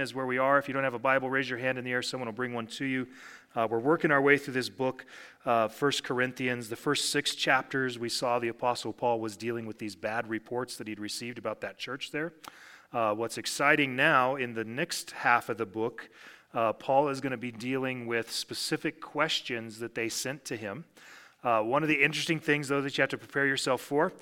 is where we are. If you don't have a Bible, raise your hand in the air. Someone will bring one to you. Uh, we're working our way through this book, uh, First Corinthians. The first six chapters, we saw the Apostle Paul was dealing with these bad reports that he'd received about that church there. Uh, what's exciting now in the next half of the book, uh, Paul is going to be dealing with specific questions that they sent to him. Uh, one of the interesting things, though, that you have to prepare yourself for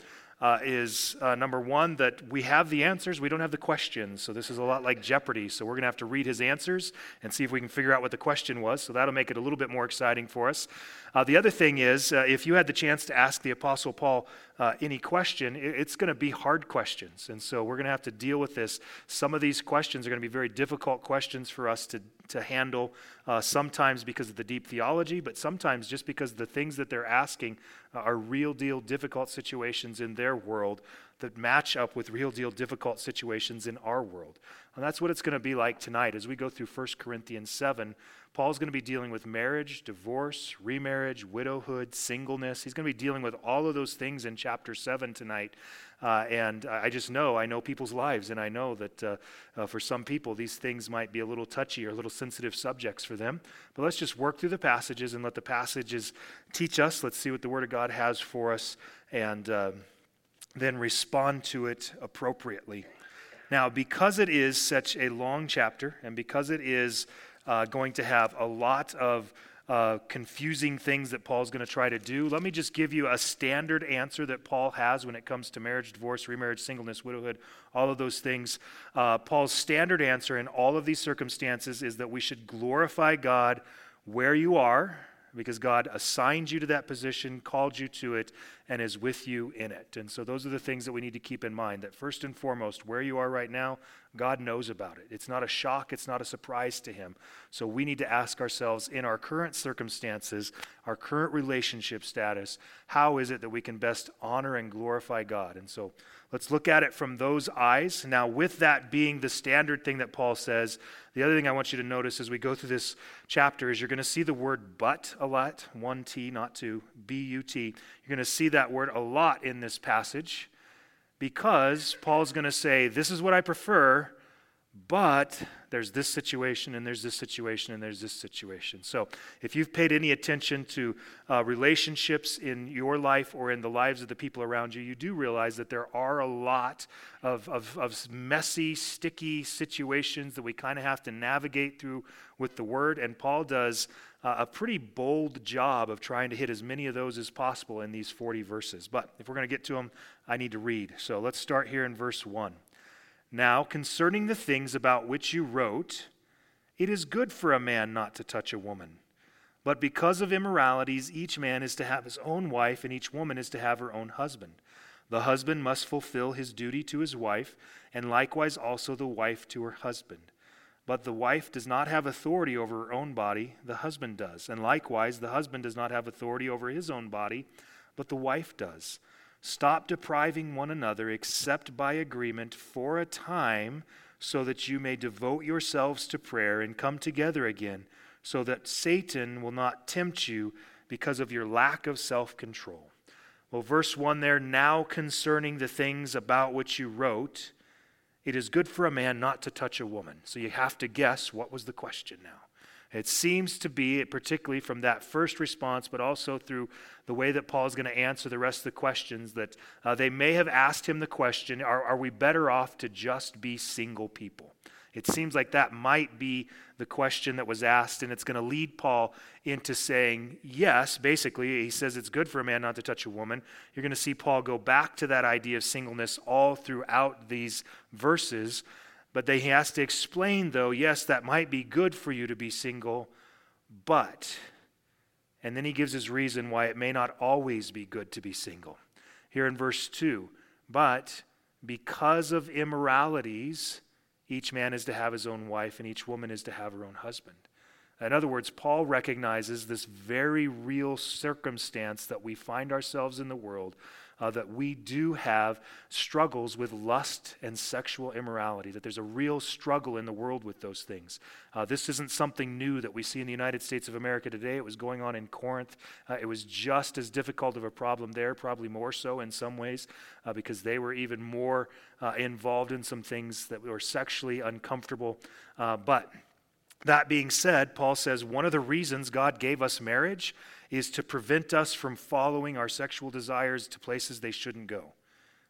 uh, is uh, number one, that we have the answers, we don't have the questions. So this is a lot like Jeopardy. So we're going to have to read his answers and see if we can figure out what the question was. So that'll make it a little bit more exciting for us. Uh, the other thing is, uh, if you had the chance to ask the Apostle Paul uh, any question, it's going to be hard questions. And so we're going to have to deal with this. Some of these questions are going to be very difficult questions for us to, to handle, uh, sometimes because of the deep theology, but sometimes just because the things that they're asking are real deal difficult situations in their world that match up with real deal difficult situations in our world. And that's what it's going to be like tonight as we go through 1 Corinthians 7. Paul's going to be dealing with marriage, divorce, remarriage, widowhood, singleness. He's going to be dealing with all of those things in chapter 7 tonight. Uh, and I just know, I know people's lives, and I know that uh, uh, for some people, these things might be a little touchy or a little sensitive subjects for them. But let's just work through the passages and let the passages teach us. Let's see what the Word of God has for us and uh, then respond to it appropriately. Now, because it is such a long chapter, and because it is uh, going to have a lot of uh, confusing things that Paul's going to try to do. Let me just give you a standard answer that Paul has when it comes to marriage, divorce, remarriage, singleness, widowhood, all of those things. Uh, Paul's standard answer in all of these circumstances is that we should glorify God where you are because God assigned you to that position, called you to it, and is with you in it. And so those are the things that we need to keep in mind that first and foremost, where you are right now, God knows about it. It's not a shock, it's not a surprise to Him. So we need to ask ourselves in our current circumstances, our current relationship status, how is it that we can best honor and glorify God? And so let's look at it from those eyes. Now, with that being the standard thing that Paul says, the other thing I want you to notice as we go through this chapter is you're going to see the word but a lot, one T, not two, B U T. You're going to see that word a lot in this passage because Paul's going to say, This is what I prefer, but there's this situation, and there's this situation, and there's this situation. So, if you've paid any attention to uh, relationships in your life or in the lives of the people around you, you do realize that there are a lot of, of, of messy, sticky situations that we kind of have to navigate through with the Word. And Paul does a pretty bold job of trying to hit as many of those as possible in these 40 verses. But if we're going to get to them, I need to read. So, let's start here in verse 1. Now, concerning the things about which you wrote, it is good for a man not to touch a woman. But because of immoralities, each man is to have his own wife, and each woman is to have her own husband. The husband must fulfill his duty to his wife, and likewise also the wife to her husband. But the wife does not have authority over her own body, the husband does. And likewise, the husband does not have authority over his own body, but the wife does. Stop depriving one another except by agreement for a time, so that you may devote yourselves to prayer and come together again, so that Satan will not tempt you because of your lack of self control. Well, verse 1 there, now concerning the things about which you wrote, it is good for a man not to touch a woman. So you have to guess what was the question now. It seems to be, particularly from that first response, but also through the way that Paul is going to answer the rest of the questions, that uh, they may have asked him the question are, are we better off to just be single people? It seems like that might be the question that was asked, and it's going to lead Paul into saying, yes, basically, he says it's good for a man not to touch a woman. You're going to see Paul go back to that idea of singleness all throughout these verses. But he has to explain, though, yes, that might be good for you to be single, but, and then he gives his reason why it may not always be good to be single. Here in verse 2, but because of immoralities, each man is to have his own wife, and each woman is to have her own husband. In other words, Paul recognizes this very real circumstance that we find ourselves in the world uh, that we do have struggles with lust and sexual immorality, that there's a real struggle in the world with those things. Uh, this isn't something new that we see in the United States of America today. It was going on in Corinth. Uh, it was just as difficult of a problem there, probably more so in some ways, uh, because they were even more uh, involved in some things that were sexually uncomfortable. Uh, but that being said, Paul says one of the reasons God gave us marriage is to prevent us from following our sexual desires to places they shouldn't go.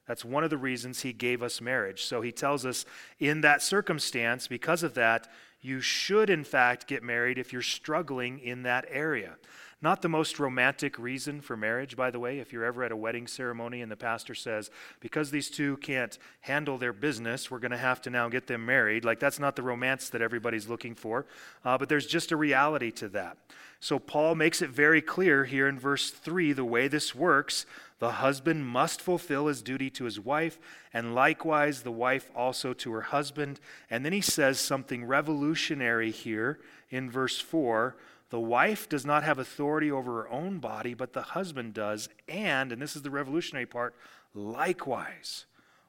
That's one of the reasons he gave us marriage. So he tells us in that circumstance, because of that, you should in fact get married if you're struggling in that area. Not the most romantic reason for marriage, by the way. If you're ever at a wedding ceremony and the pastor says, because these two can't handle their business, we're going to have to now get them married. Like, that's not the romance that everybody's looking for. Uh, but there's just a reality to that. So, Paul makes it very clear here in verse 3 the way this works. The husband must fulfill his duty to his wife, and likewise the wife also to her husband. And then he says something revolutionary here in verse 4 the wife does not have authority over her own body, but the husband does. And, and this is the revolutionary part, likewise,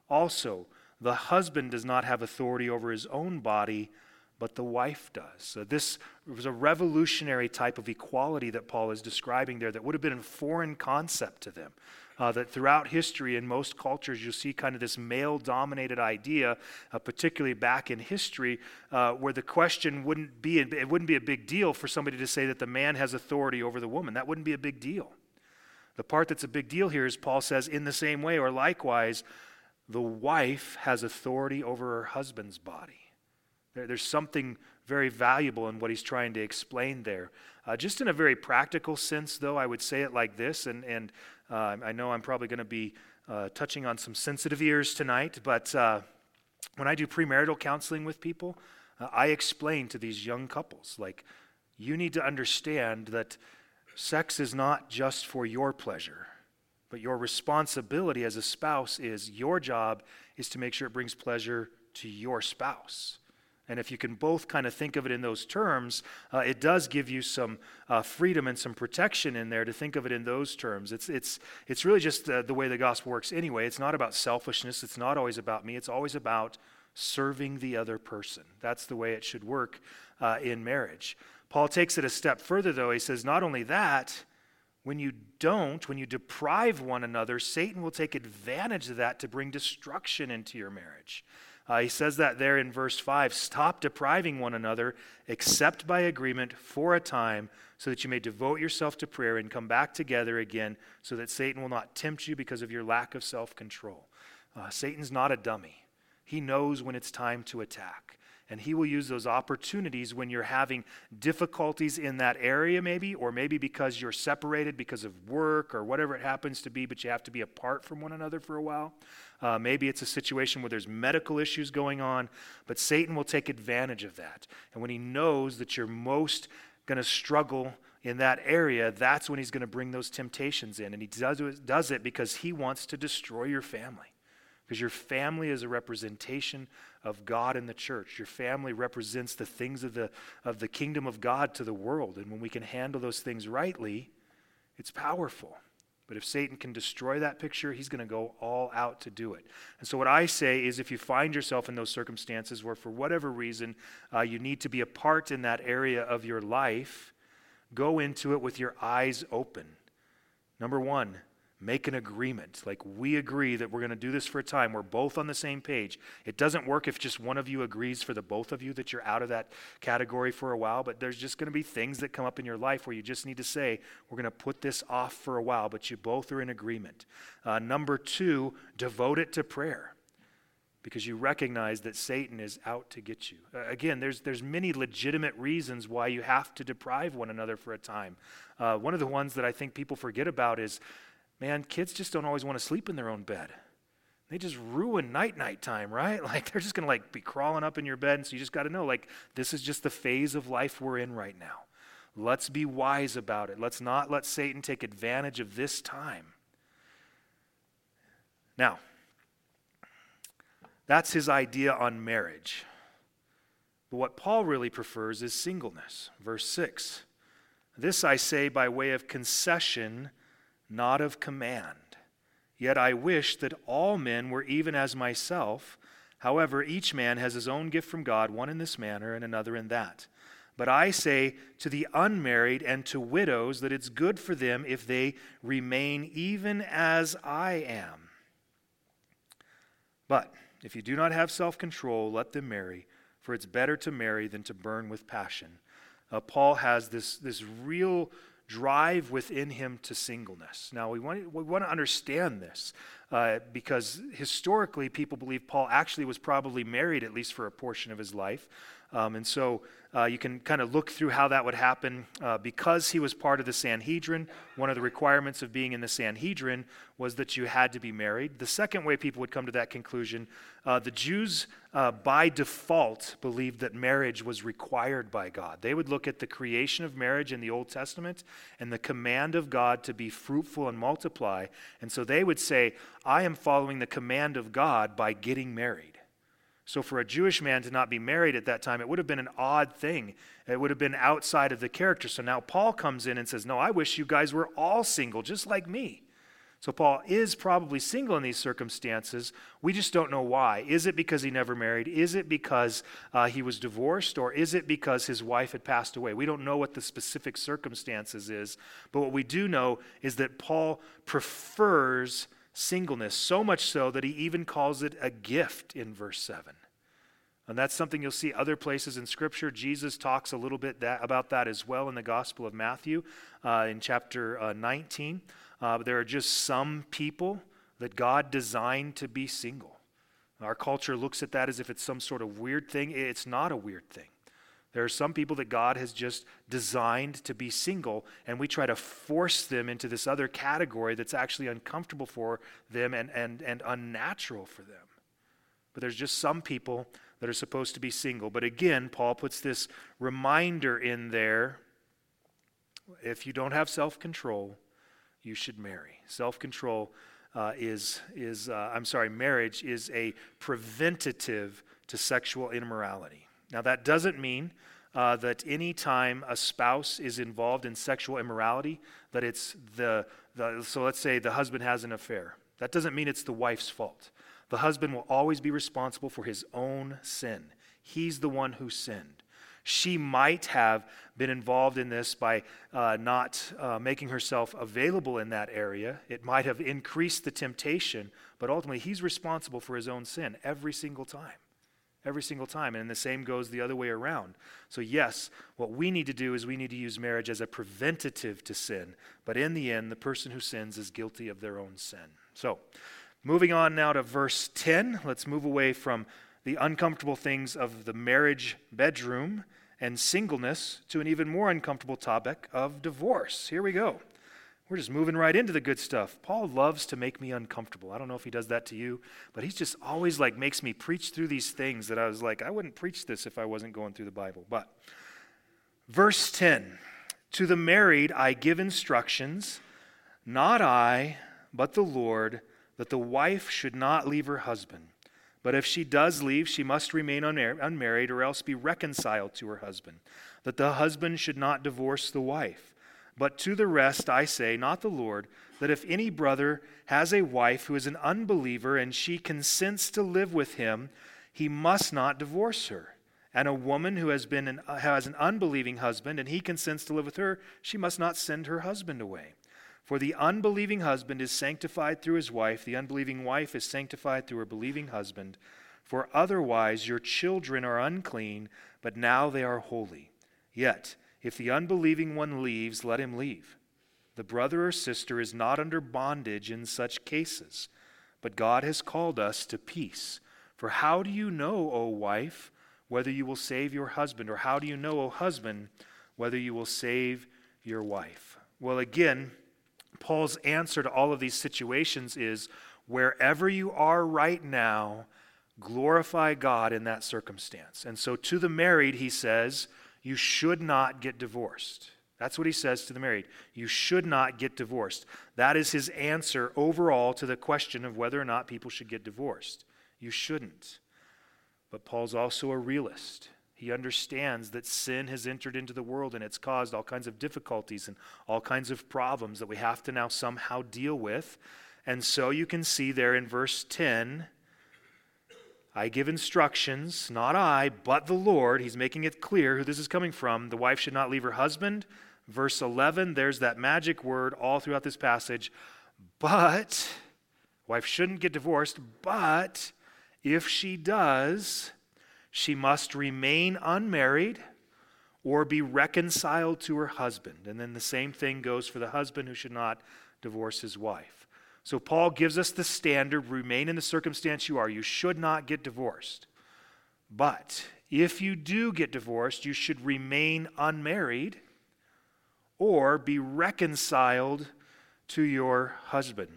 also, the husband does not have authority over his own body, but the wife does. So, this was a revolutionary type of equality that Paul is describing there that would have been a foreign concept to them uh, that throughout history in most cultures you see kind of this male dominated idea, uh, particularly back in history, uh, where the question wouldn't be, it wouldn't be a big deal for somebody to say that the man has authority over the woman. That wouldn't be a big deal. The part that's a big deal here is Paul says, in the same way, or likewise, the wife has authority over her husband's body. There, there's something very valuable in what he's trying to explain there. Uh, just in a very practical sense, though, I would say it like this, and, and uh, I know I'm probably going to be uh, touching on some sensitive ears tonight, but uh, when I do premarital counseling with people, uh, I explain to these young couples, like, you need to understand that sex is not just for your pleasure, but your responsibility as a spouse is your job is to make sure it brings pleasure to your spouse. And if you can both kind of think of it in those terms, uh, it does give you some uh, freedom and some protection in there to think of it in those terms. It's, it's, it's really just uh, the way the gospel works anyway. It's not about selfishness, it's not always about me, it's always about serving the other person. That's the way it should work uh, in marriage. Paul takes it a step further, though. He says, not only that, when you don't, when you deprive one another, Satan will take advantage of that to bring destruction into your marriage. Uh, he says that there in verse 5 stop depriving one another, except by agreement for a time, so that you may devote yourself to prayer and come back together again, so that Satan will not tempt you because of your lack of self control. Uh, Satan's not a dummy, he knows when it's time to attack. And he will use those opportunities when you're having difficulties in that area, maybe, or maybe because you're separated because of work or whatever it happens to be, but you have to be apart from one another for a while. Uh, maybe it's a situation where there's medical issues going on, but Satan will take advantage of that. And when he knows that you're most going to struggle in that area, that's when he's going to bring those temptations in. And he does, does it because he wants to destroy your family. Because your family is a representation of God and the church. Your family represents the things of the, of the kingdom of God to the world. And when we can handle those things rightly, it's powerful. But if Satan can destroy that picture, he's going to go all out to do it. And so, what I say is if you find yourself in those circumstances where, for whatever reason, uh, you need to be apart in that area of your life, go into it with your eyes open. Number one, make an agreement. Like we agree that we're going to do this for a time. We're both on the same page. It doesn't work if just one of you agrees for the both of you that you're out of that category for a while, but there's just going to be things that come up in your life where you just need to say, we're going to put this off for a while, but you both are in agreement. Uh, number two, devote it to prayer. Because you recognize that Satan is out to get you. Uh, again, there's, there's many legitimate reasons why you have to deprive one another for a time. Uh, one of the ones that I think people forget about is man, kids just don't always want to sleep in their own bed. They just ruin night night time, right? Like they're just to like be crawling up in your bed and so you just got to know like this is just the phase of life we're in right now. Let's be wise about it. Let's not let Satan take advantage of this time. Now, that's his idea on marriage. But what Paul really prefers is singleness. Verse 6 This I say by way of concession not of command. Yet I wish that all men were even as myself. However, each man has his own gift from God, one in this manner and another in that. But I say to the unmarried and to widows that it's good for them if they remain even as I am. But if you do not have self control, let them marry, for it's better to marry than to burn with passion. Uh, Paul has this, this real drive within him to singleness. Now, we want, we want to understand this uh, because historically, people believe Paul actually was probably married at least for a portion of his life. Um, and so uh, you can kind of look through how that would happen. Uh, because he was part of the Sanhedrin, one of the requirements of being in the Sanhedrin was that you had to be married. The second way people would come to that conclusion, uh, the Jews uh, by default believed that marriage was required by God. They would look at the creation of marriage in the Old Testament and the command of God to be fruitful and multiply. And so they would say, I am following the command of God by getting married. So, for a Jewish man to not be married at that time, it would have been an odd thing. It would have been outside of the character. So now Paul comes in and says, No, I wish you guys were all single, just like me. So, Paul is probably single in these circumstances. We just don't know why. Is it because he never married? Is it because uh, he was divorced? Or is it because his wife had passed away? We don't know what the specific circumstances is. But what we do know is that Paul prefers singleness, so much so that he even calls it a gift in verse 7. And that's something you'll see other places in Scripture. Jesus talks a little bit that, about that as well in the Gospel of Matthew uh, in chapter uh, 19. Uh, there are just some people that God designed to be single. Our culture looks at that as if it's some sort of weird thing. It's not a weird thing. There are some people that God has just designed to be single, and we try to force them into this other category that's actually uncomfortable for them and, and, and unnatural for them. But there's just some people that are supposed to be single. But again, Paul puts this reminder in there if you don't have self control, you should marry. Self control uh, is, is uh, I'm sorry, marriage is a preventative to sexual immorality. Now, that doesn't mean uh, that any time a spouse is involved in sexual immorality, that it's the, the, so let's say the husband has an affair. That doesn't mean it's the wife's fault. The husband will always be responsible for his own sin. He's the one who sinned. She might have been involved in this by uh, not uh, making herself available in that area. It might have increased the temptation, but ultimately, he's responsible for his own sin every single time every single time. And the same goes the other way around. So, yes, what we need to do is we need to use marriage as a preventative to sin. But in the end, the person who sins is guilty of their own sin. So, moving on now to verse 10, let's move away from the uncomfortable things of the marriage bedroom and singleness to an even more uncomfortable topic of divorce. Here we go. We're just moving right into the good stuff. Paul loves to make me uncomfortable. I don't know if he does that to you, but he's just always like makes me preach through these things that I was like, I wouldn't preach this if I wasn't going through the Bible. But verse 10 To the married I give instructions, not I, but the Lord, that the wife should not leave her husband. But if she does leave, she must remain unmarried or else be reconciled to her husband, that the husband should not divorce the wife. But to the rest I say, not the Lord, that if any brother has a wife who is an unbeliever and she consents to live with him, he must not divorce her. And a woman who has, been an, has an unbelieving husband and he consents to live with her, she must not send her husband away. For the unbelieving husband is sanctified through his wife, the unbelieving wife is sanctified through her believing husband. For otherwise your children are unclean, but now they are holy. Yet, if the unbelieving one leaves, let him leave. The brother or sister is not under bondage in such cases, but God has called us to peace. For how do you know, O wife, whether you will save your husband? Or how do you know, O husband, whether you will save your wife? Well, again, Paul's answer to all of these situations is wherever you are right now, glorify God in that circumstance. And so to the married, he says, you should not get divorced. That's what he says to the married. You should not get divorced. That is his answer overall to the question of whether or not people should get divorced. You shouldn't. But Paul's also a realist. He understands that sin has entered into the world and it's caused all kinds of difficulties and all kinds of problems that we have to now somehow deal with. And so you can see there in verse 10 I give instructions, not I, but the Lord. He's making it clear who this is coming from. The wife should not leave her husband. Verse 11, there's that magic word all throughout this passage. But, wife shouldn't get divorced, but if she does, she must remain unmarried or be reconciled to her husband. And then the same thing goes for the husband who should not divorce his wife. So Paul gives us the standard remain in the circumstance you are. You should not get divorced. But if you do get divorced, you should remain unmarried or be reconciled to your husband.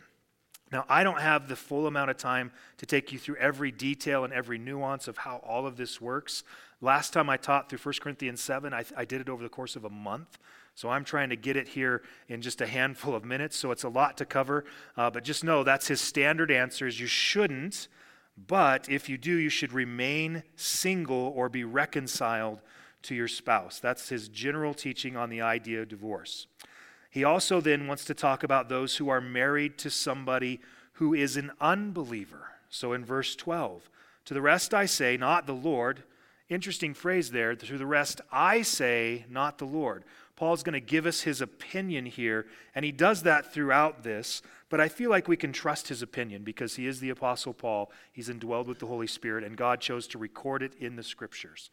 Now, I don't have the full amount of time to take you through every detail and every nuance of how all of this works. Last time I taught through 1 Corinthians 7, I, I did it over the course of a month. So I'm trying to get it here in just a handful of minutes, so it's a lot to cover. Uh, but just know that's his standard answer is you shouldn't, but if you do, you should remain single or be reconciled to your spouse. That's his general teaching on the idea of divorce. He also then wants to talk about those who are married to somebody who is an unbeliever. So in verse 12, to the rest I say, not the Lord. Interesting phrase there. To the rest I say, not the Lord. Paul's going to give us his opinion here, and he does that throughout this. But I feel like we can trust his opinion because he is the Apostle Paul. He's indwelled with the Holy Spirit, and God chose to record it in the Scriptures.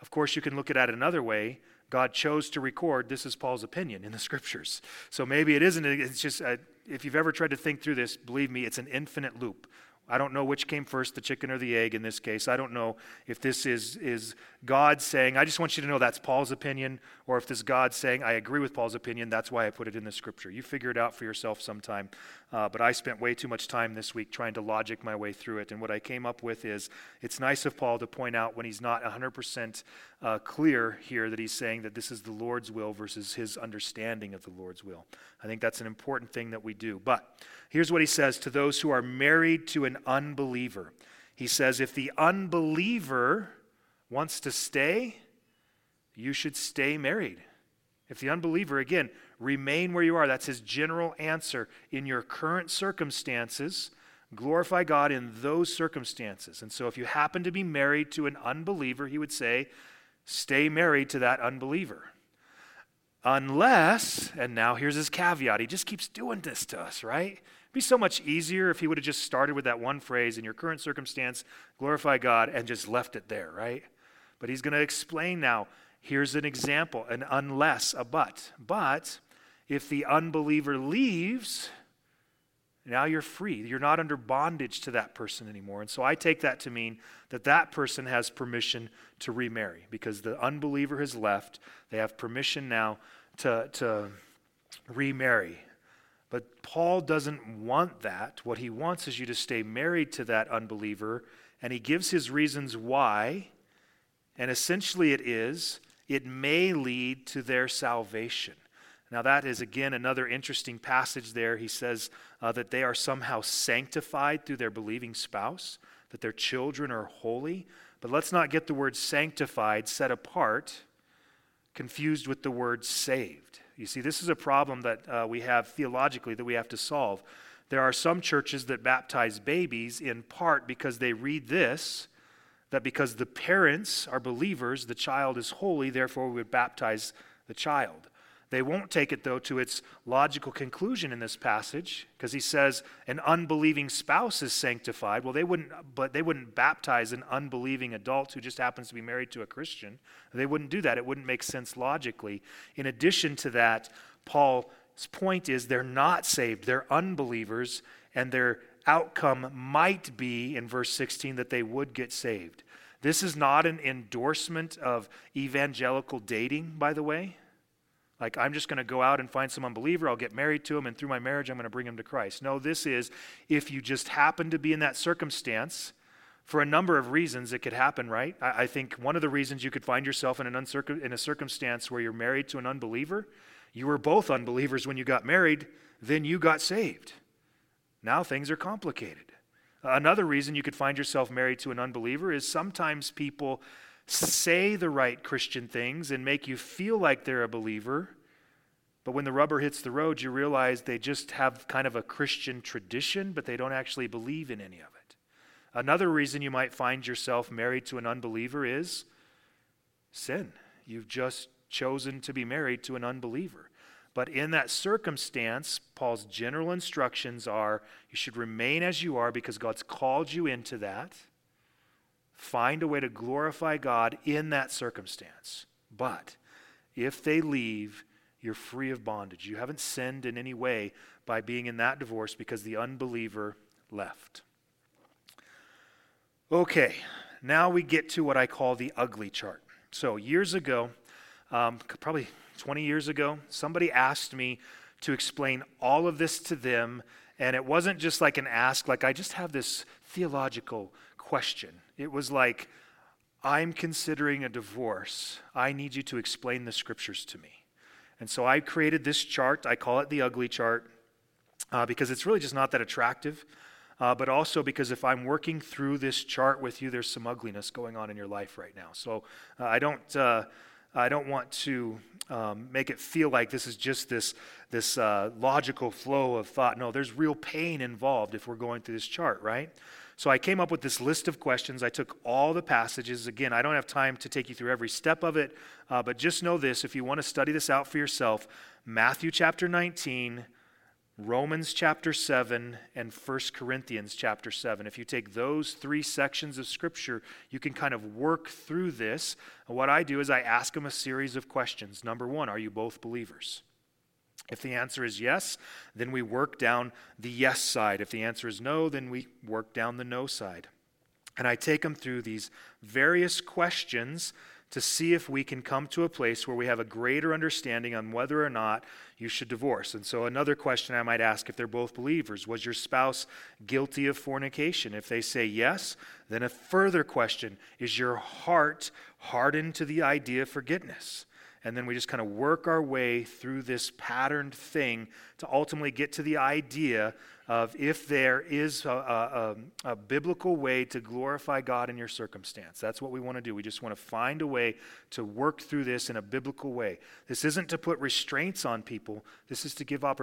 Of course, you can look at it another way. God chose to record this is Paul's opinion in the Scriptures. So maybe it isn't, it's just, a, if you've ever tried to think through this, believe me, it's an infinite loop. I don't know which came first, the chicken or the egg in this case. I don't know if this is, is God saying, I just want you to know that's Paul's opinion, or if this God saying, I agree with Paul's opinion, that's why I put it in the scripture. You figure it out for yourself sometime. Uh, but I spent way too much time this week trying to logic my way through it. And what I came up with is it's nice of Paul to point out when he's not 100% uh, clear here that he's saying that this is the Lord's will versus his understanding of the Lord's will. I think that's an important thing that we do. But here's what he says to those who are married to an unbeliever. He says, if the unbeliever wants to stay, you should stay married. If the unbeliever, again, remain where you are, that's his general answer. In your current circumstances, glorify God in those circumstances. And so if you happen to be married to an unbeliever, he would say, stay married to that unbeliever. Unless, and now here's his caveat, he just keeps doing this to us, right? It'd be so much easier if he would have just started with that one phrase in your current circumstance, glorify God, and just left it there, right? But he's going to explain now. Here's an example an unless, a but. But if the unbeliever leaves, now you're free. You're not under bondage to that person anymore. And so I take that to mean that that person has permission to remarry because the unbeliever has left. They have permission now to, to remarry. But Paul doesn't want that. What he wants is you to stay married to that unbeliever, and he gives his reasons why. And essentially, it is it may lead to their salvation. Now, that is again another interesting passage there. He says uh, that they are somehow sanctified through their believing spouse, that their children are holy. But let's not get the word sanctified, set apart, confused with the word saved. You see, this is a problem that uh, we have theologically that we have to solve. There are some churches that baptize babies in part because they read this that because the parents are believers, the child is holy, therefore we would baptize the child. They won't take it, though, to its logical conclusion in this passage, because he says an unbelieving spouse is sanctified. Well, they wouldn't, but they wouldn't baptize an unbelieving adult who just happens to be married to a Christian. They wouldn't do that. It wouldn't make sense logically. In addition to that, Paul's point is they're not saved, they're unbelievers, and their outcome might be, in verse 16, that they would get saved. This is not an endorsement of evangelical dating, by the way. Like, I'm just going to go out and find some unbeliever, I'll get married to him, and through my marriage, I'm going to bring him to Christ. No, this is if you just happen to be in that circumstance, for a number of reasons it could happen, right? I, I think one of the reasons you could find yourself in, an uncircum- in a circumstance where you're married to an unbeliever, you were both unbelievers when you got married, then you got saved. Now things are complicated. Another reason you could find yourself married to an unbeliever is sometimes people say the right Christian things and make you feel like they're a believer, But when the rubber hits the road, you realize they just have kind of a Christian tradition, but they don't actually believe in any of it. Another reason you might find yourself married to an unbeliever is sin. You've just chosen to be married to an unbeliever. But in that circumstance, Paul's general instructions are you should remain as you are because God's called you into that. Find a way to glorify God in that circumstance. But if they leave, you're free of bondage. You haven't sinned in any way by being in that divorce because the unbeliever left. Okay, now we get to what I call the ugly chart. So, years ago, um, probably 20 years ago, somebody asked me to explain all of this to them. And it wasn't just like an ask, like, I just have this theological question. It was like, I'm considering a divorce. I need you to explain the scriptures to me. And so I created this chart. I call it the ugly chart uh, because it's really just not that attractive. Uh, but also because if I'm working through this chart with you, there's some ugliness going on in your life right now. So uh, I don't. Uh, I don't want to um, make it feel like this is just this, this uh, logical flow of thought. No, there's real pain involved if we're going through this chart, right? So I came up with this list of questions. I took all the passages. Again, I don't have time to take you through every step of it, uh, but just know this if you want to study this out for yourself Matthew chapter 19, Romans chapter 7 and 1 Corinthians chapter 7. If you take those three sections of Scripture, you can kind of work through this. What I do is I ask them a series of questions. Number one, are you both believers? If the answer is yes, then we work down the yes side. If the answer is no, then we work down the no side. And I take them through these various questions to see if we can come to a place where we have a greater understanding on whether or not you should divorce. And so, another question I might ask if they're both believers was your spouse guilty of fornication? If they say yes, then a further question is your heart hardened to the idea of forgiveness? And then we just kind of work our way through this patterned thing to ultimately get to the idea of if there is a, a, a, biblical way to glorify God in your circumstance. That's what we want to do. We just want to find a way to work through this in a biblical way. This isn't to put restraints on people, this is to give uh,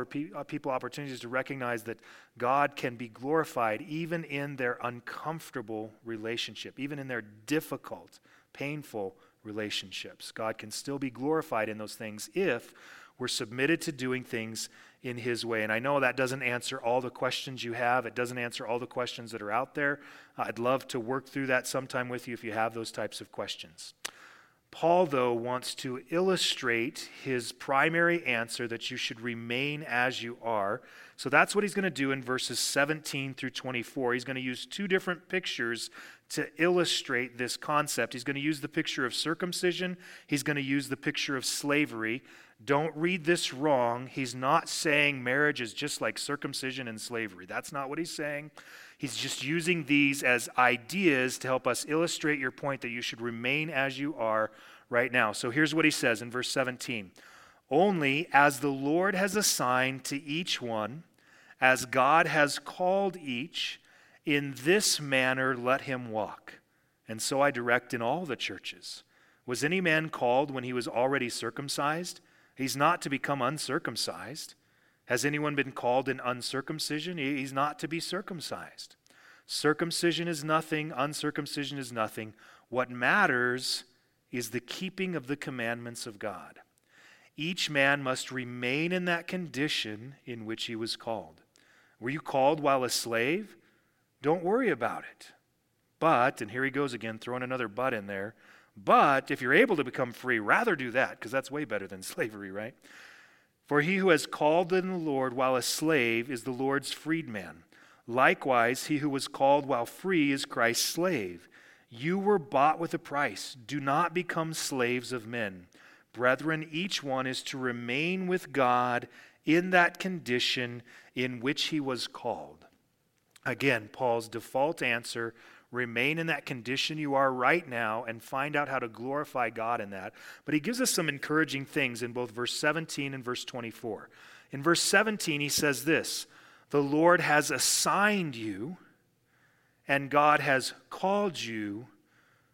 people opportunities to recognize that God can be glorified even in their uncomfortable relationship, even in their difficult, painful relationships. God can still be glorified in those things if we're submitted to doing things in His way. And I know that doesn't answer all the questions you have, it doesn't answer all the questions that are out there. I'd love to work through that sometime with you if you have those types of questions. Paul, though, wants to illustrate his primary answer that you should remain as you are. So that's what he's going to do in verses 17 through 24. He's going to use two different pictures to illustrate this concept. He's going to use the picture of circumcision, he's going to use the picture of slavery. Don't read this wrong. He's not saying marriage is just like circumcision and slavery. That's not what he's saying. He's just using these as ideas to help us illustrate your point that you should remain as you are right now. So here's what he says in verse 17 Only as the Lord has assigned to each one, as God has called each, in this manner let him walk. And so I direct in all the churches. Was any man called when he was already circumcised? He's not to become uncircumcised. Has anyone been called in uncircumcision? He's not to be circumcised. Circumcision is nothing, uncircumcision is nothing. What matters is the keeping of the commandments of God. Each man must remain in that condition in which he was called. Were you called while a slave? Don't worry about it. But, and here he goes again, throwing another but in there. But if you're able to become free, rather do that, because that's way better than slavery, right? For he who has called in the Lord while a slave is the Lord's freedman. Likewise, he who was called while free is Christ's slave. You were bought with a price. Do not become slaves of men. Brethren, each one is to remain with God in that condition in which he was called. Again, Paul's default answer remain in that condition you are right now and find out how to glorify God in that. But he gives us some encouraging things in both verse 17 and verse 24. In verse 17, he says this The Lord has assigned you, and God has called you,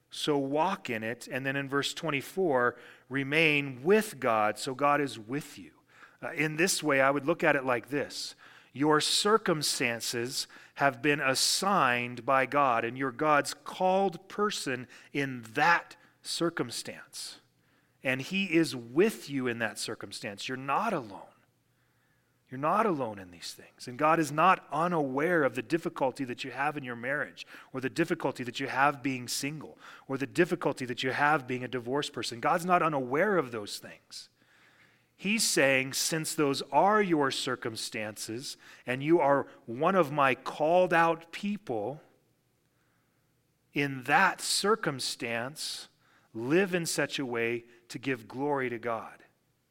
so walk in it. And then in verse 24, remain with God, so God is with you. Uh, in this way, I would look at it like this Your circumstances have been assigned by God, and you're God's called person in that circumstance. And He is with you in that circumstance. You're not alone. You're not alone in these things. And God is not unaware of the difficulty that you have in your marriage, or the difficulty that you have being single, or the difficulty that you have being a divorced person. God's not unaware of those things. He's saying, since those are your circumstances, and you are one of my called out people, in that circumstance, live in such a way to give glory to God.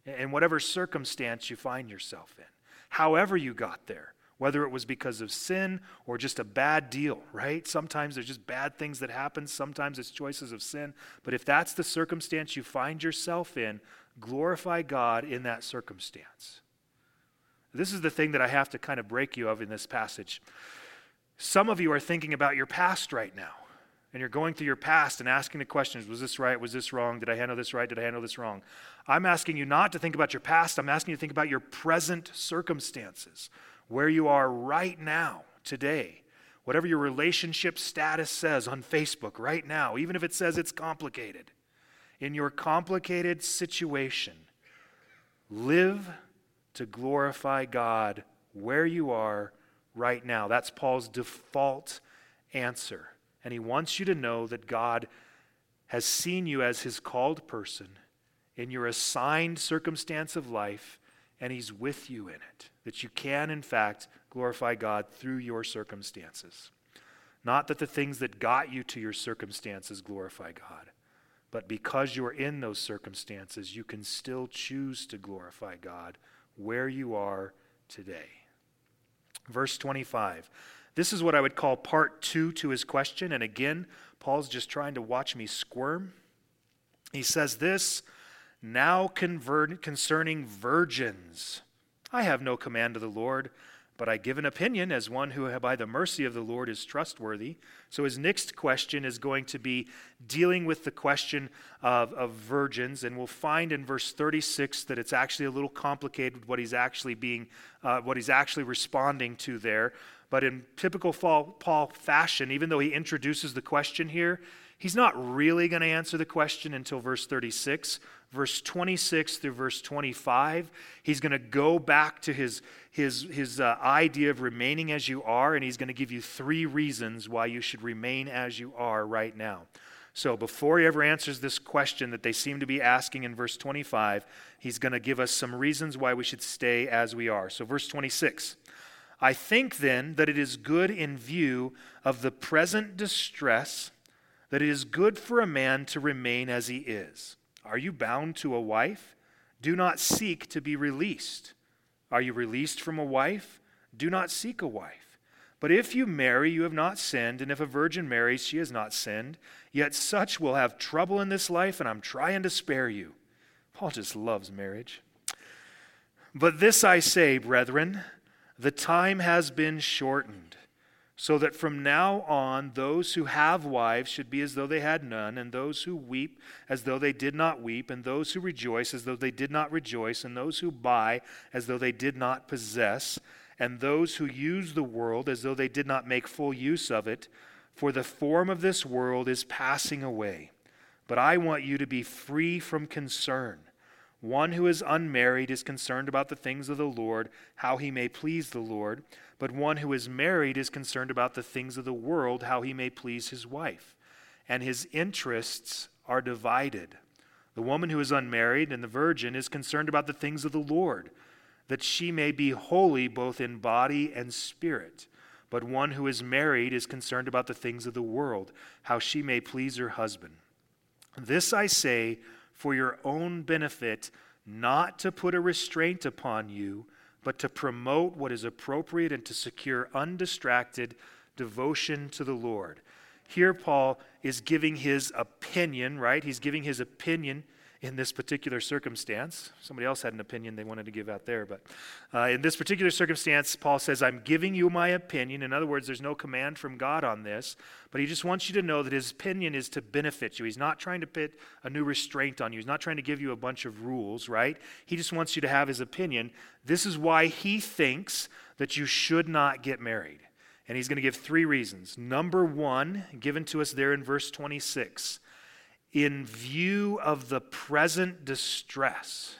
In whatever circumstance you find yourself in however you got there, whether it was because of sin or just a bad deal, right? Sometimes there's just bad things that happen, sometimes it's choices of sin. But if that's the circumstance you find yourself in, glorify God in that circumstance. This is the thing that I have to kind of break you of in this passage. Some of you are thinking about your past right now and you're going through your past and asking the questions was this right? Was this wrong? Did I handle this right? Did I handle this wrong? I'm asking you not to think about your past. I'm asking you to think about your present circumstances, where you are right now, today. Whatever your relationship status says on Facebook right now, even if it says it's complicated, in your complicated situation, live to glorify God where you are right now. That's Paul's default answer. And he wants you to know that God has seen you as his called person in your assigned circumstance of life, and he's with you in it. That you can, in fact, glorify God through your circumstances. Not that the things that got you to your circumstances glorify God, but because you're in those circumstances, you can still choose to glorify God where you are today. Verse 25. This is what I would call part two to his question. And again, Paul's just trying to watch me squirm. He says this now concerning virgins. I have no command of the Lord, but I give an opinion as one who, by the mercy of the Lord, is trustworthy. So his next question is going to be dealing with the question of, of virgins, and we'll find in verse 36 that it's actually a little complicated what he's actually being, uh, what he's actually responding to there. But in typical Paul fashion, even though he introduces the question here, he's not really going to answer the question until verse 36. Verse 26 through verse 25, he's going to go back to his, his, his uh, idea of remaining as you are, and he's going to give you three reasons why you should remain as you are right now. So before he ever answers this question that they seem to be asking in verse 25, he's going to give us some reasons why we should stay as we are. So, verse 26. I think then that it is good in view of the present distress that it is good for a man to remain as he is. Are you bound to a wife? Do not seek to be released. Are you released from a wife? Do not seek a wife. But if you marry, you have not sinned, and if a virgin marries, she has not sinned. Yet such will have trouble in this life, and I'm trying to spare you. Paul just loves marriage. But this I say, brethren the time has been shortened, so that from now on those who have wives should be as though they had none, and those who weep as though they did not weep, and those who rejoice as though they did not rejoice, and those who buy as though they did not possess, and those who use the world as though they did not make full use of it. For the form of this world is passing away. But I want you to be free from concern one who is unmarried is concerned about the things of the Lord, how he may please the Lord. But one who is married is concerned about the things of the world, how he may please his wife. And his interests are divided. The woman who is unmarried and the virgin is concerned about the things of the Lord, that she may be holy both in body and spirit. But one who is married is concerned about the things of the world, how she may please her husband. This I say for your own benefit, not to put a restraint upon you, but to promote what is appropriate and to secure undistracted devotion to the Lord. Here, Paul is giving his opinion, right? He's giving his opinion in this particular circumstance. Somebody else had an opinion they wanted to give out there, but uh, in this particular circumstance, Paul says, I'm giving you my opinion. In other words, there's no command from God on this, but he just wants you to know that his opinion is to benefit you. He's not trying to put a new restraint on you, he's not trying to give you a bunch of rules, right? He just wants you to have his opinion. This is why he thinks that you should not get married. And he's going to give three reasons. Number one, given to us there in verse 26 in view of the present distress.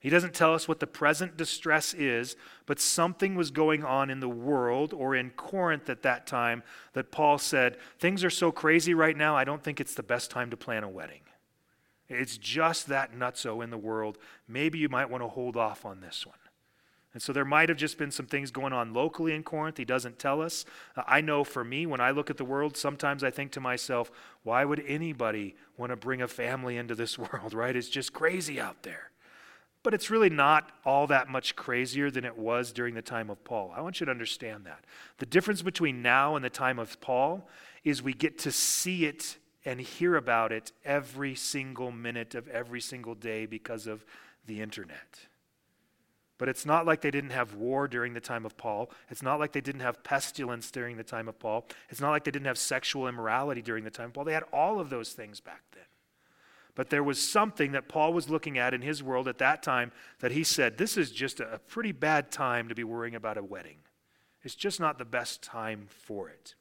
He doesn't tell us what the present distress is, but something was going on in the world or in Corinth at that time that Paul said, Things are so crazy right now, I don't think it's the best time to plan a wedding. It's just that nutso in the world. Maybe you might want to hold off on this one. And so there might have just been some things going on locally in Corinth. He doesn't tell us. Uh, I know for me, when I look at the world, sometimes I think to myself, why would anybody want to bring a family into this world, right? It's just crazy out there. But it's really not all that much crazier than it was during the time of Paul. I want you to understand that. The difference between now and the time of Paul is we get to see it and hear about it every single minute of every single day because of the internet. But it's not like they didn't have war during the time of Paul. It's not like they didn't have pestilence during the time of Paul. It's not like they didn't have sexual immorality during the time of Paul. They had all of those things back then. But there was something that Paul was looking at in his world at that time that he said, this is just a pretty bad time to be worrying about a wedding. It's just not the best time for it.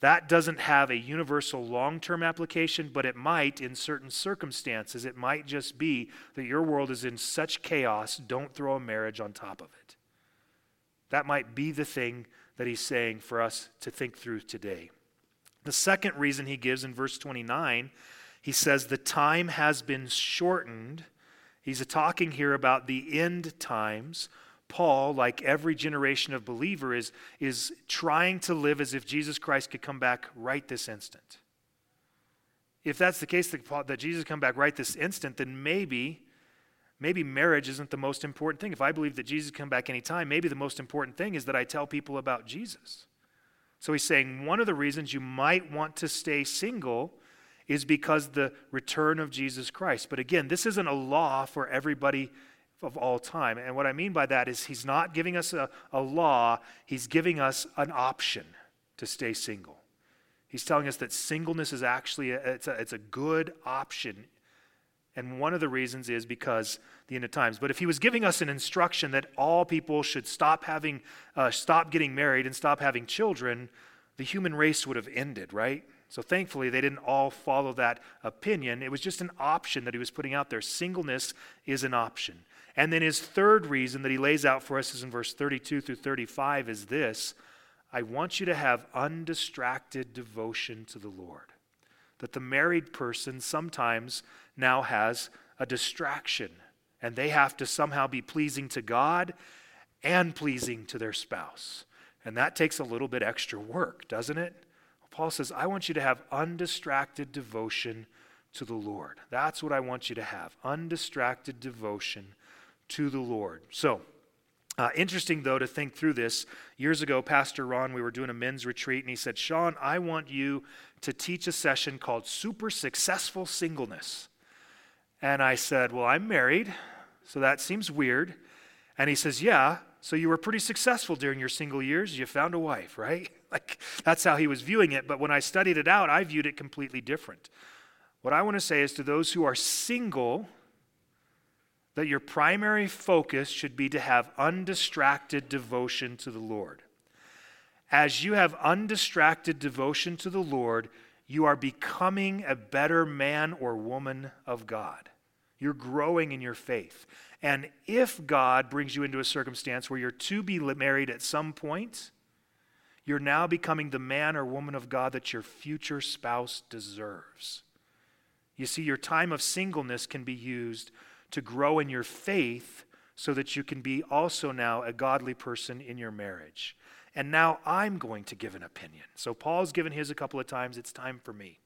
That doesn't have a universal long term application, but it might in certain circumstances. It might just be that your world is in such chaos, don't throw a marriage on top of it. That might be the thing that he's saying for us to think through today. The second reason he gives in verse 29, he says, The time has been shortened. He's talking here about the end times Paul, like every generation of believer, is, is trying to live as if Jesus Christ could come back right this instant. If that's the case, that, that Jesus come back right this instant, then maybe, maybe marriage isn't the most important thing. If I believe that Jesus come back anytime, maybe the most important thing is that I tell people about Jesus. So he's saying one of the reasons you might want to stay single is because the return of Jesus Christ. But again, this isn't a law for everybody of all time. And what I mean by that is he's not giving us a, a law, he's giving us an option to stay single. He's telling us that singleness is actually a, it's, a, it's a good option. And one of the reasons is because the end of times. But if he was giving us an instruction that all people should stop having, uh, stop getting married and stop having children, the human race would have ended, right? So thankfully, they didn't all follow that opinion. It was just an option that he was putting out there. Singleness is an option. And then his third reason that he lays out for us is in verse 32 through 35 is this I want you to have undistracted devotion to the Lord. That the married person sometimes now has a distraction, and they have to somehow be pleasing to God and pleasing to their spouse. And that takes a little bit extra work, doesn't it? Paul says, I want you to have undistracted devotion to the Lord. That's what I want you to have undistracted devotion to the Lord. So, uh, interesting, though, to think through this. Years ago, Pastor Ron, we were doing a men's retreat, and he said, Sean, I want you to teach a session called Super Successful Singleness. And I said, Well, I'm married, so that seems weird. And he says, Yeah, so you were pretty successful during your single years. You found a wife, right? Like, that's how he was viewing it. But when I studied it out, I viewed it completely different. What I want to say is to those who are single, that your primary focus should be to have undistracted devotion to the Lord. As you have undistracted devotion to the Lord, you are becoming a better man or woman of God. You're growing in your faith. And if God brings you into a circumstance where you're to be married at some point, you're now becoming the man or woman of God that your future spouse deserves. You see, your time of singleness can be used to grow in your faith so that you can be also now a godly person in your marriage. And now I'm going to give an opinion. So Paul's given his a couple of times. It's time for me.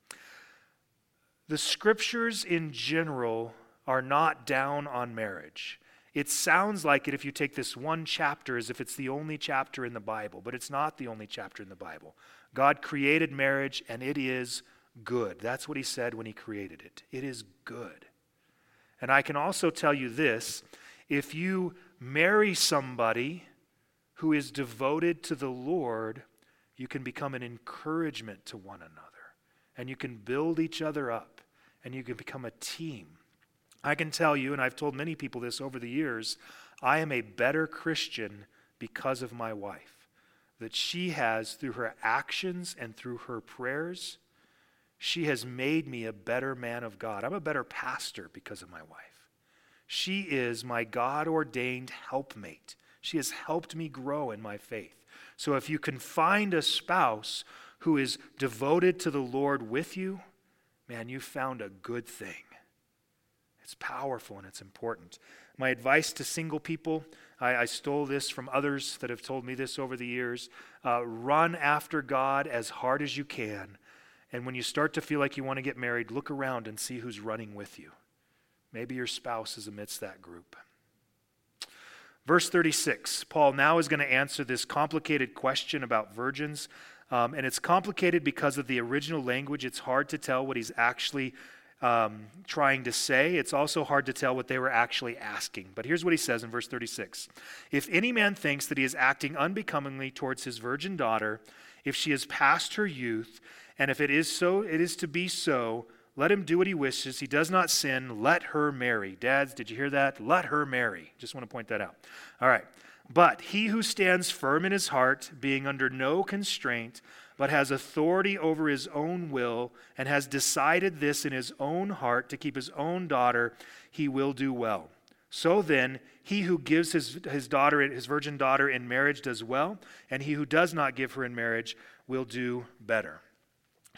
The scriptures in general are not down on marriage. It sounds like it if you take this one chapter as if it's the only chapter in the Bible, but it's not the only chapter in the Bible. God created marriage and it is good. That's what he said when he created it. It is good. And I can also tell you this if you marry somebody who is devoted to the Lord, you can become an encouragement to one another. And you can build each other up. And you can become a team. I can tell you, and I've told many people this over the years, I am a better Christian because of my wife. That she has, through her actions and through her prayers, she has made me a better man of God. I'm a better pastor because of my wife. She is my God ordained helpmate. She has helped me grow in my faith. So if you can find a spouse who is devoted to the Lord with you, man, you found a good thing. It's powerful and it's important. My advice to single people I, I stole this from others that have told me this over the years uh, run after God as hard as you can. And when you start to feel like you want to get married, look around and see who's running with you. Maybe your spouse is amidst that group. Verse 36, Paul now is going to answer this complicated question about virgins. Um, and it's complicated because of the original language. It's hard to tell what he's actually um, trying to say. It's also hard to tell what they were actually asking. But here's what he says in verse 36 If any man thinks that he is acting unbecomingly towards his virgin daughter, if she has passed her youth, and if it is so, it is to be so, let him do what he wishes. He does not sin. Let her marry. Dads, did you hear that? Let her marry. Just want to point that out. All right. But he who stands firm in his heart, being under no constraint, but has authority over his own will, and has decided this in his own heart to keep his own daughter, he will do well. So then, he who gives his, his daughter, his virgin daughter, in marriage does well, and he who does not give her in marriage will do better.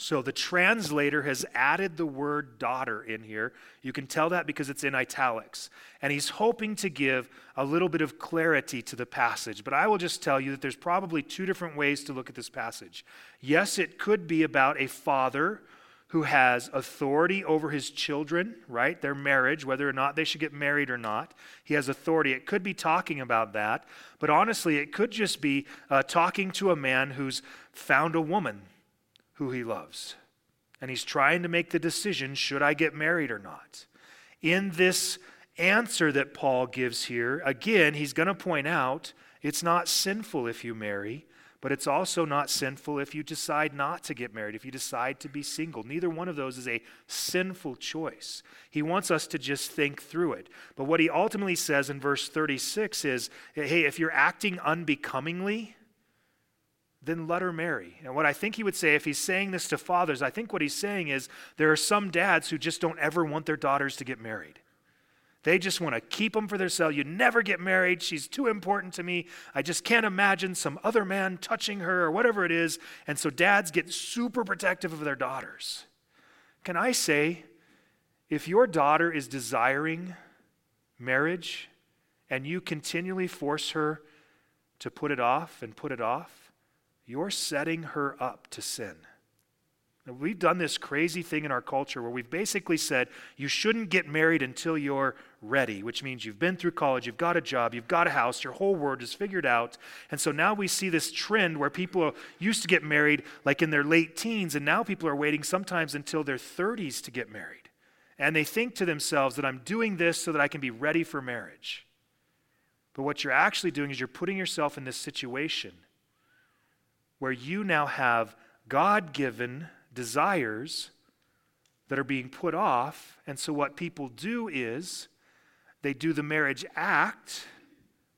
So the translator has added the word daughter in here. You can tell that because it's in italics. And he's hoping to give a little bit of clarity to the passage. But I will just tell you that there's probably two different ways to look at this passage. Yes, it could be about a father who has authority over his children, right? Their marriage, whether or not they should get married or not. He has authority. It could be talking about that. But honestly, it could just be uh, talking to a man who's found a woman who he loves. And he's trying to make the decision should I get married or not? In this answer that Paul gives here, again, he's going to point out it's not sinful if you marry, but it's also not sinful if you decide not to get married, if you decide to be single. Neither one of those is a sinful choice. He wants us to just think through it. But what he ultimately says in verse 36 is hey, if you're acting unbecomingly, then let her marry. And what I think he would say, if he's saying this to fathers, I think what he's saying is there are some dads who just don't ever want their daughters to get married. They just want to keep them for themselves. You never get married. She's too important to me. I just can't imagine some other man touching her or whatever it is. And so dads get super protective of their daughters. Can I say, if your daughter is desiring marriage and you continually force her to put it off and put it off, you're setting her up to sin. Now, we've done this crazy thing in our culture where we've basically said you shouldn't get married until you're ready, which means you've been through college, you've got a job, you've got a house, your whole world is figured out. And so now we see this trend where people used to get married like in their late teens, and now people are waiting sometimes until their 30s to get married. And they think to themselves that I'm doing this so that I can be ready for marriage. But what you're actually doing is you're putting yourself in this situation where you now have God given desires that are being put off. And so, what people do is they do the marriage act.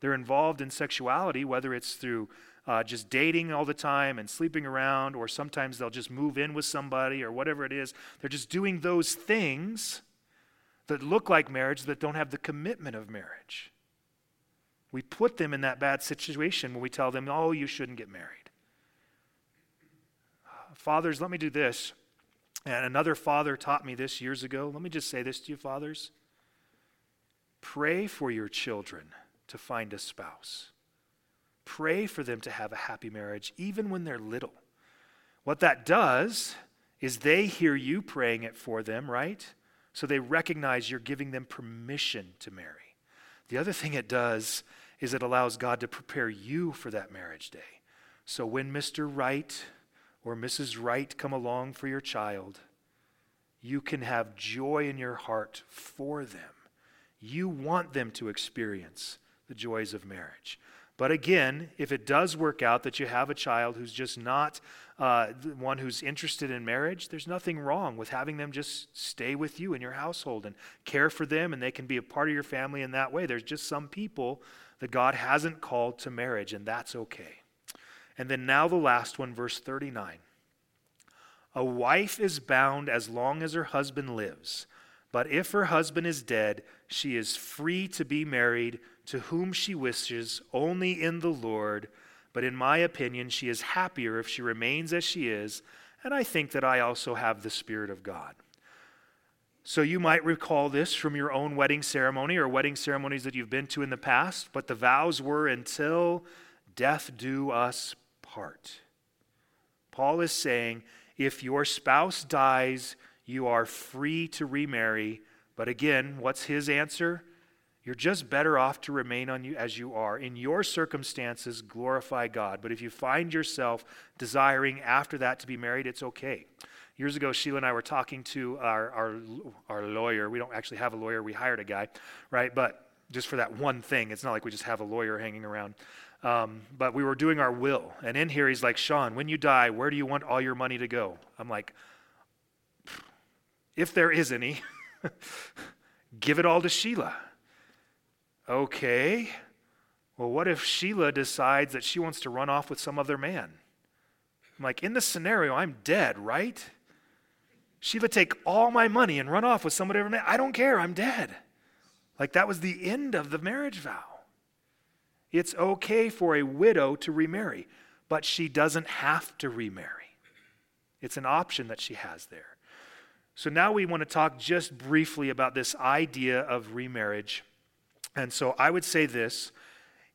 They're involved in sexuality, whether it's through uh, just dating all the time and sleeping around, or sometimes they'll just move in with somebody or whatever it is. They're just doing those things that look like marriage that don't have the commitment of marriage. We put them in that bad situation when we tell them, oh, you shouldn't get married. Fathers, let me do this. And another father taught me this years ago. Let me just say this to you, fathers. Pray for your children to find a spouse. Pray for them to have a happy marriage, even when they're little. What that does is they hear you praying it for them, right? So they recognize you're giving them permission to marry. The other thing it does is it allows God to prepare you for that marriage day. So when Mr. Right or Mrs. Right come along for your child, you can have joy in your heart for them. You want them to experience the joys of marriage. But again, if it does work out that you have a child who's just not uh, one who's interested in marriage, there's nothing wrong with having them just stay with you in your household and care for them, and they can be a part of your family in that way. There's just some people that God hasn't called to marriage, and that's okay. And then now the last one, verse 39. A wife is bound as long as her husband lives, but if her husband is dead, she is free to be married to whom she wishes, only in the Lord. But in my opinion, she is happier if she remains as she is, and I think that I also have the Spirit of God. So you might recall this from your own wedding ceremony or wedding ceremonies that you've been to in the past, but the vows were until death do us part. Paul is saying if your spouse dies, you are free to remarry. But again, what's his answer? You're just better off to remain on you as you are. In your circumstances, glorify God. But if you find yourself desiring after that to be married, it's okay. Years ago, Sheila and I were talking to our, our, our lawyer. We don't actually have a lawyer, we hired a guy, right? But just for that one thing, it's not like we just have a lawyer hanging around. Um, but we were doing our will. And in here, he's like, Sean, when you die, where do you want all your money to go? I'm like, if there is any, give it all to Sheila. Okay. Well, what if Sheila decides that she wants to run off with some other man? I'm like, in this scenario, I'm dead, right? Sheila take all my money and run off with somebody. I don't care. I'm dead. Like that was the end of the marriage vow. It's okay for a widow to remarry, but she doesn't have to remarry. It's an option that she has there. So now we want to talk just briefly about this idea of remarriage. And so I would say this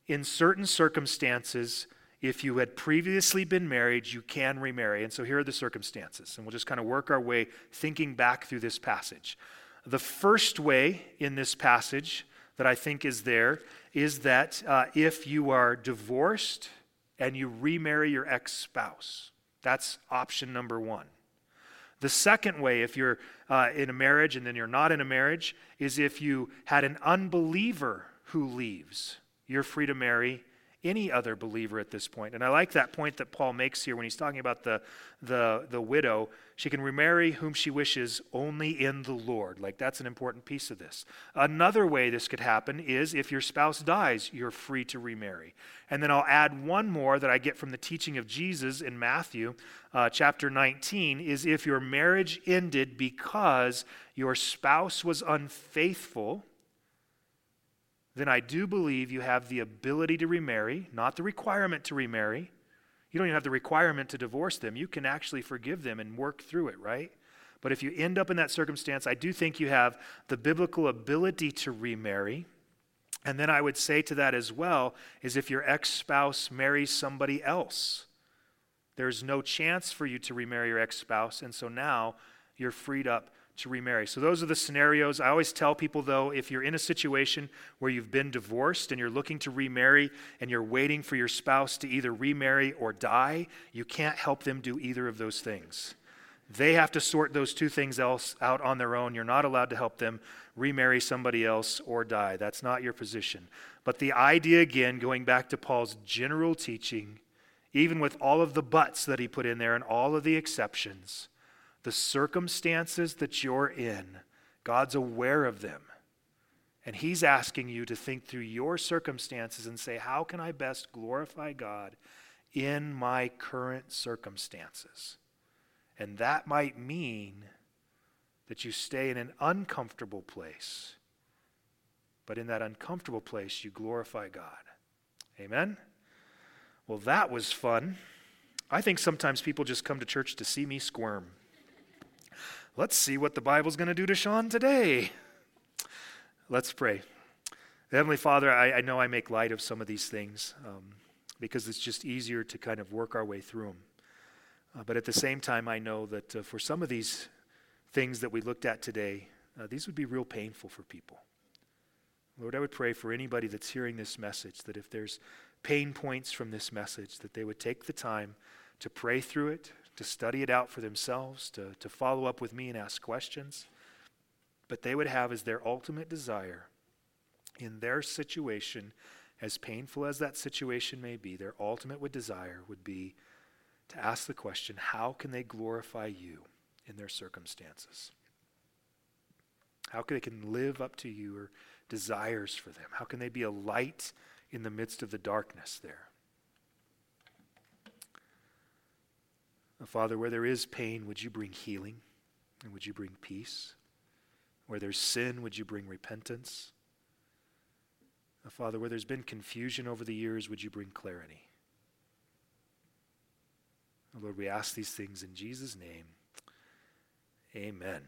in certain circumstances, if you had previously been married, you can remarry. And so here are the circumstances. And we'll just kind of work our way thinking back through this passage. The first way in this passage that I think is there is that uh, if you are divorced and you remarry your ex spouse, that's option number one. The second way, if you're uh, in a marriage and then you're not in a marriage, is if you had an unbeliever who leaves, you're free to marry any other believer at this point. And I like that point that Paul makes here when he's talking about the, the, the widow. She can remarry whom she wishes only in the Lord. Like that's an important piece of this. Another way this could happen is if your spouse dies, you're free to remarry. And then I'll add one more that I get from the teaching of Jesus in Matthew uh, chapter 19 is if your marriage ended because your spouse was unfaithful then I do believe you have the ability to remarry, not the requirement to remarry. You don't even have the requirement to divorce them. You can actually forgive them and work through it, right? But if you end up in that circumstance, I do think you have the biblical ability to remarry. And then I would say to that as well is if your ex spouse marries somebody else, there's no chance for you to remarry your ex spouse. And so now you're freed up to remarry. So, those are the scenarios. I always tell people, though, if you're in a situation where you've been divorced and you're looking to remarry and you're waiting for your spouse to either remarry or die, you can't help them do either of those things. They have to sort those two things else out on their own. You're not allowed to help them remarry somebody else or die. That's not your position. But the idea, again, going back to Paul's general teaching, even with all of the buts that he put in there and all of the exceptions, the circumstances that you're in, God's aware of them. And He's asking you to think through your circumstances and say, How can I best glorify God in my current circumstances? And that might mean that you stay in an uncomfortable place. But in that uncomfortable place, you glorify God. Amen? Well, that was fun. I think sometimes people just come to church to see me squirm. Let's see what the Bible's going to do to Sean today. Let's pray. Heavenly Father, I, I, know I make light of some of these things um, because it's just easier to kind of work our way through them. Uh, but at the same time, I know that uh, for some of these things that we looked at today, uh, these would be real painful for people. Lord, I would pray for anybody that's hearing this message that if there's pain points from this message, that they would take the time to pray through it, to study it out for themselves, to, to follow up with me and ask questions. But they would have as their ultimate desire in their situation, as painful as that situation may be, their ultimate would desire would be to ask the question how can they glorify you in their circumstances? How can they can live up to your desires for them? How can they be a light in the midst of the darkness there? Father, where there is pain, would you bring healing and would you bring peace? Where there's sin, would you bring repentance? Father, where there's been confusion over the years, would you bring clarity? Lord, we ask these things in Jesus' name. Amen.